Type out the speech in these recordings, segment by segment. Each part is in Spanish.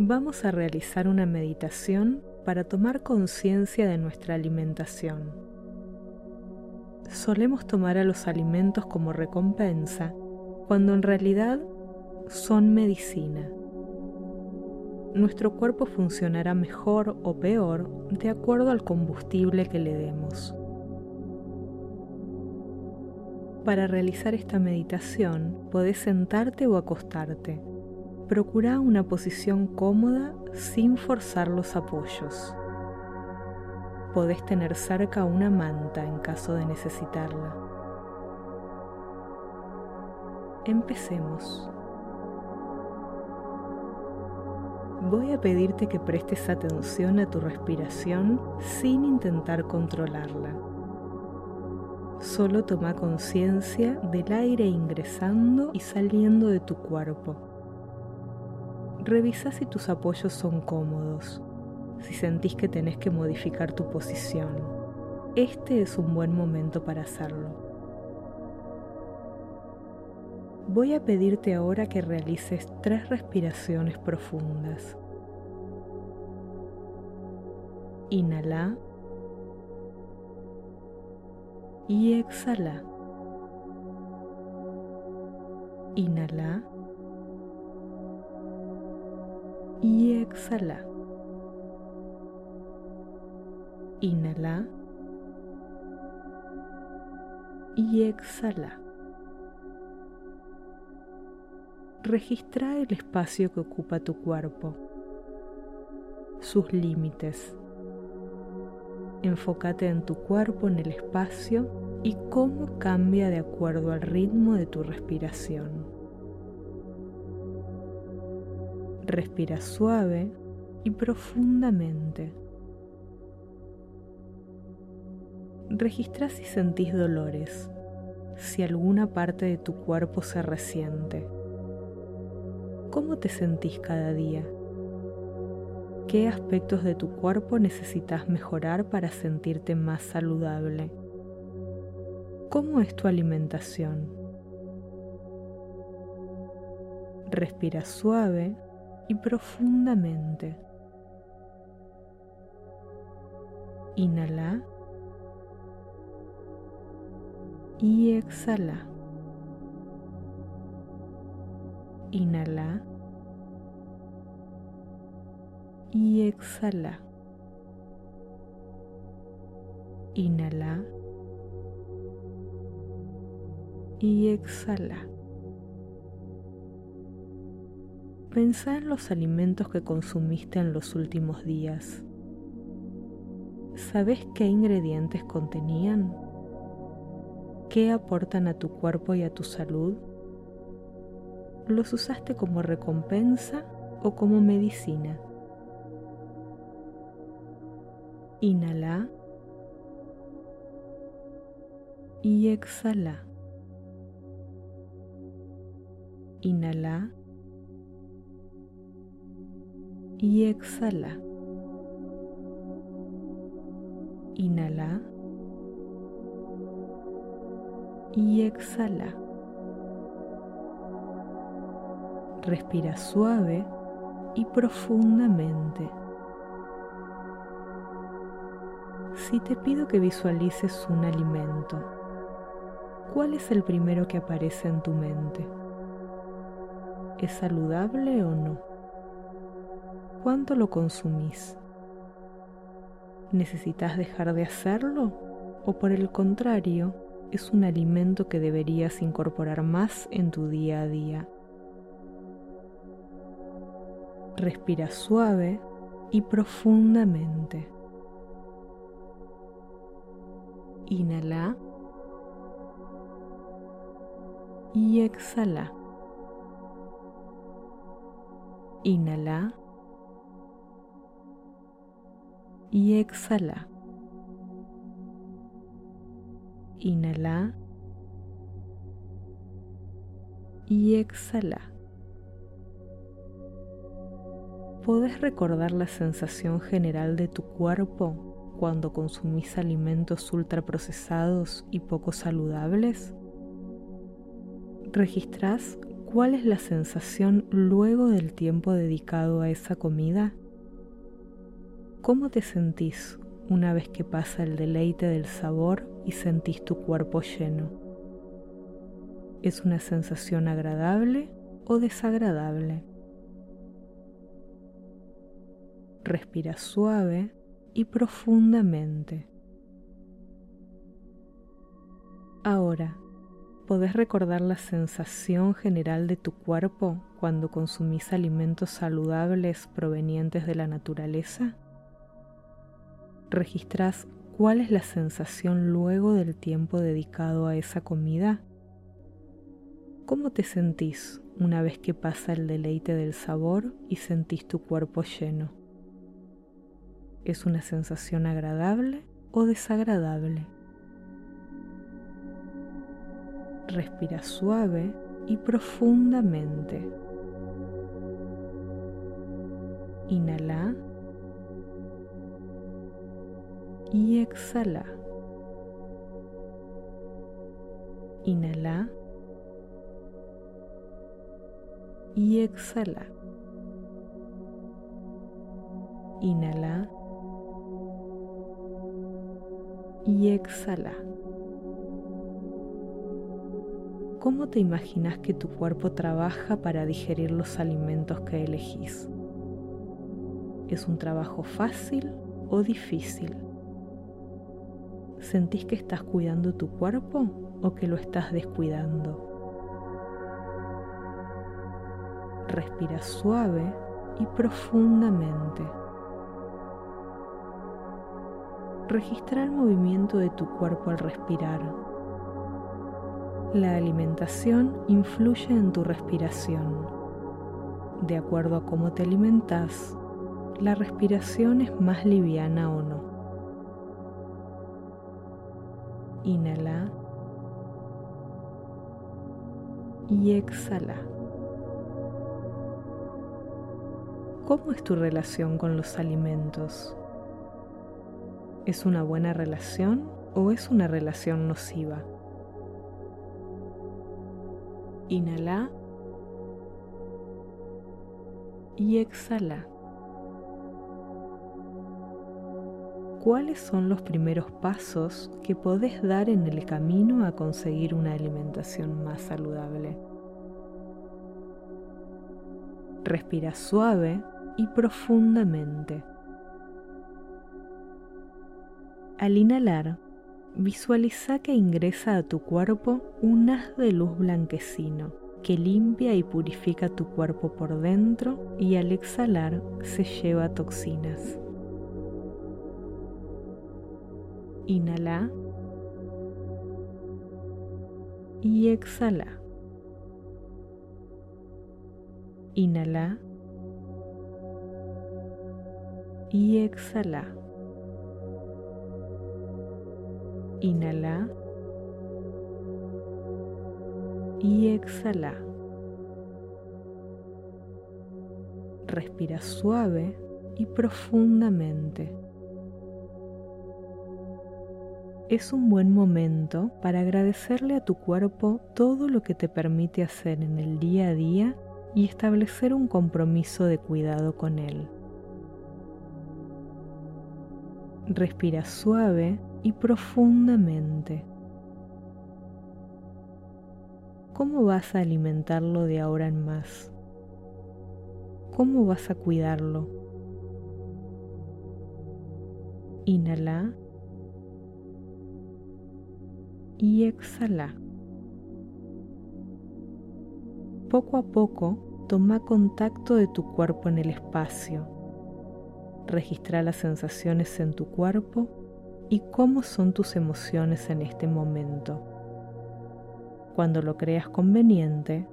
Vamos a realizar una meditación para tomar conciencia de nuestra alimentación. Solemos tomar a los alimentos como recompensa cuando en realidad son medicina. Nuestro cuerpo funcionará mejor o peor de acuerdo al combustible que le demos. Para realizar esta meditación podés sentarte o acostarte procura una posición cómoda sin forzar los apoyos. Podés tener cerca una manta en caso de necesitarla. Empecemos. Voy a pedirte que prestes atención a tu respiración sin intentar controlarla. Solo toma conciencia del aire ingresando y saliendo de tu cuerpo revisa si tus apoyos son cómodos, si sentís que tenés que modificar tu posición. Este es un buen momento para hacerlo. Voy a pedirte ahora que realices tres respiraciones profundas. Inhala y exhala. Inhala y exhala. Inhala y exhala. Registra el espacio que ocupa tu cuerpo, sus límites. Enfócate en tu cuerpo, en el espacio y cómo cambia de acuerdo al ritmo de tu respiración. Respira suave y profundamente. Registra si sentís dolores, si alguna parte de tu cuerpo se resiente. ¿Cómo te sentís cada día? ¿Qué aspectos de tu cuerpo necesitas mejorar para sentirte más saludable? ¿Cómo es tu alimentación? Respira suave y profundamente. Inhala y exhala. Inhala y exhala. Inhala y exhala. Pensá en los alimentos que consumiste en los últimos días. ¿Sabes qué ingredientes contenían? ¿Qué aportan a tu cuerpo y a tu salud? ¿Los usaste como recompensa o como medicina? Inhala y exhala. Inhala y exhala. Inhala y exhala. Respira suave y profundamente. Si te pido que visualices un alimento, ¿cuál es el primero que aparece en tu mente? ¿Es saludable o no? ¿Cuánto lo consumís? ¿Necesitas dejar de hacerlo? ¿O por el contrario, es un alimento que deberías incorporar más en tu día a día? Respira suave y profundamente. Inhala y exhala. Inhala y exhala. Inhala y exhala. ¿Podés recordar la sensación general de tu cuerpo cuando consumís alimentos ultraprocesados y poco saludables? ¿Registrás cuál es la sensación luego del tiempo dedicado a esa comida? ¿Cómo te sentís una vez que pasa el deleite del sabor y sentís tu cuerpo lleno? ¿Es una sensación agradable o desagradable? Respira suave y profundamente. Ahora, ¿podés recordar la sensación general de tu cuerpo cuando consumís alimentos saludables provenientes de la naturaleza? ¿Registrás cuál es la sensación luego del tiempo dedicado a esa comida? ¿Cómo te sentís una vez que pasa el deleite del sabor y sentís tu cuerpo lleno? ¿Es una sensación agradable o desagradable? Respira suave y profundamente. Inhala y exhala. Inhala y exhala. Inhala y exhala. ¿Cómo te imaginas que tu cuerpo trabaja para digerir los alimentos que elegís? ¿Es un trabajo fácil o difícil? ¿Sentís que estás cuidando tu cuerpo o que lo estás descuidando? Respira suave y profundamente. Registra el movimiento de tu cuerpo al respirar. La alimentación influye en tu respiración. De acuerdo a cómo te alimentas, la respiración es más liviana o no. Inhala y exhala. ¿Cómo es tu relación con los alimentos? ¿Es una buena relación o es una relación nociva? Inhala y exhala. ¿Cuáles son los primeros pasos que podés dar en el camino a conseguir una alimentación más saludable? Respira suave y profundamente. Al inhalar, visualiza que ingresa a tu cuerpo un haz de luz blanquecino que limpia y purifica tu cuerpo por dentro y al exhalar se lleva toxinas. Inhala y exhala. Inhala y exhala. Inhala y exhala. Respira suave y profundamente. Es un buen momento para agradecerle a tu cuerpo todo lo que te permite hacer en el día a día y establecer un compromiso de cuidado con él. Respira suave y profundamente. ¿Cómo vas a alimentarlo de ahora en más? ¿Cómo vas a cuidarlo? Inhala y exhala. Poco a poco, toma contacto de tu cuerpo en el espacio. Registra las sensaciones en tu cuerpo y cómo son tus emociones en este momento. Cuando lo creas conveniente,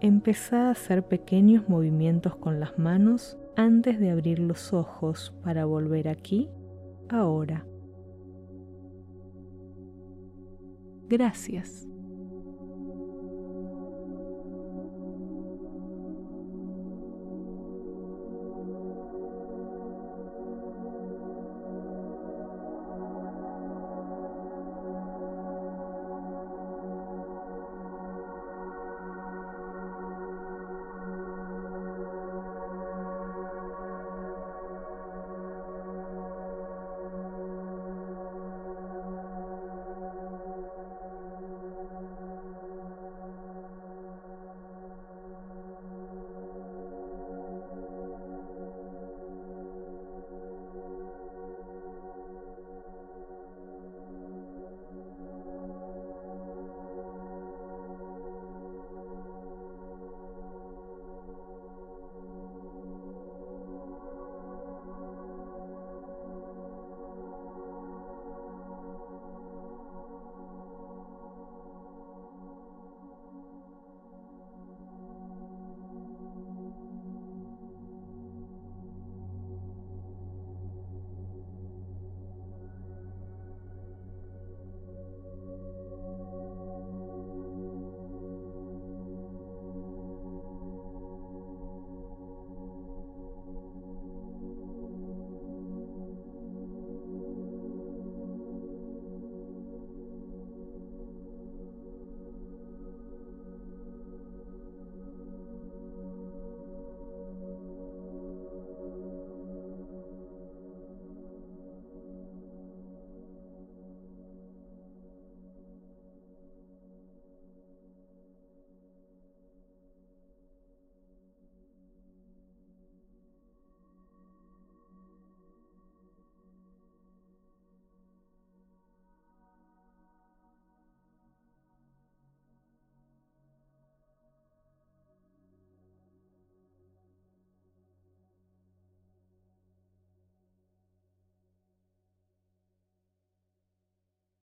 empezá a hacer pequeños movimientos con las manos antes de abrir los ojos para volver aquí, ahora. Gracias.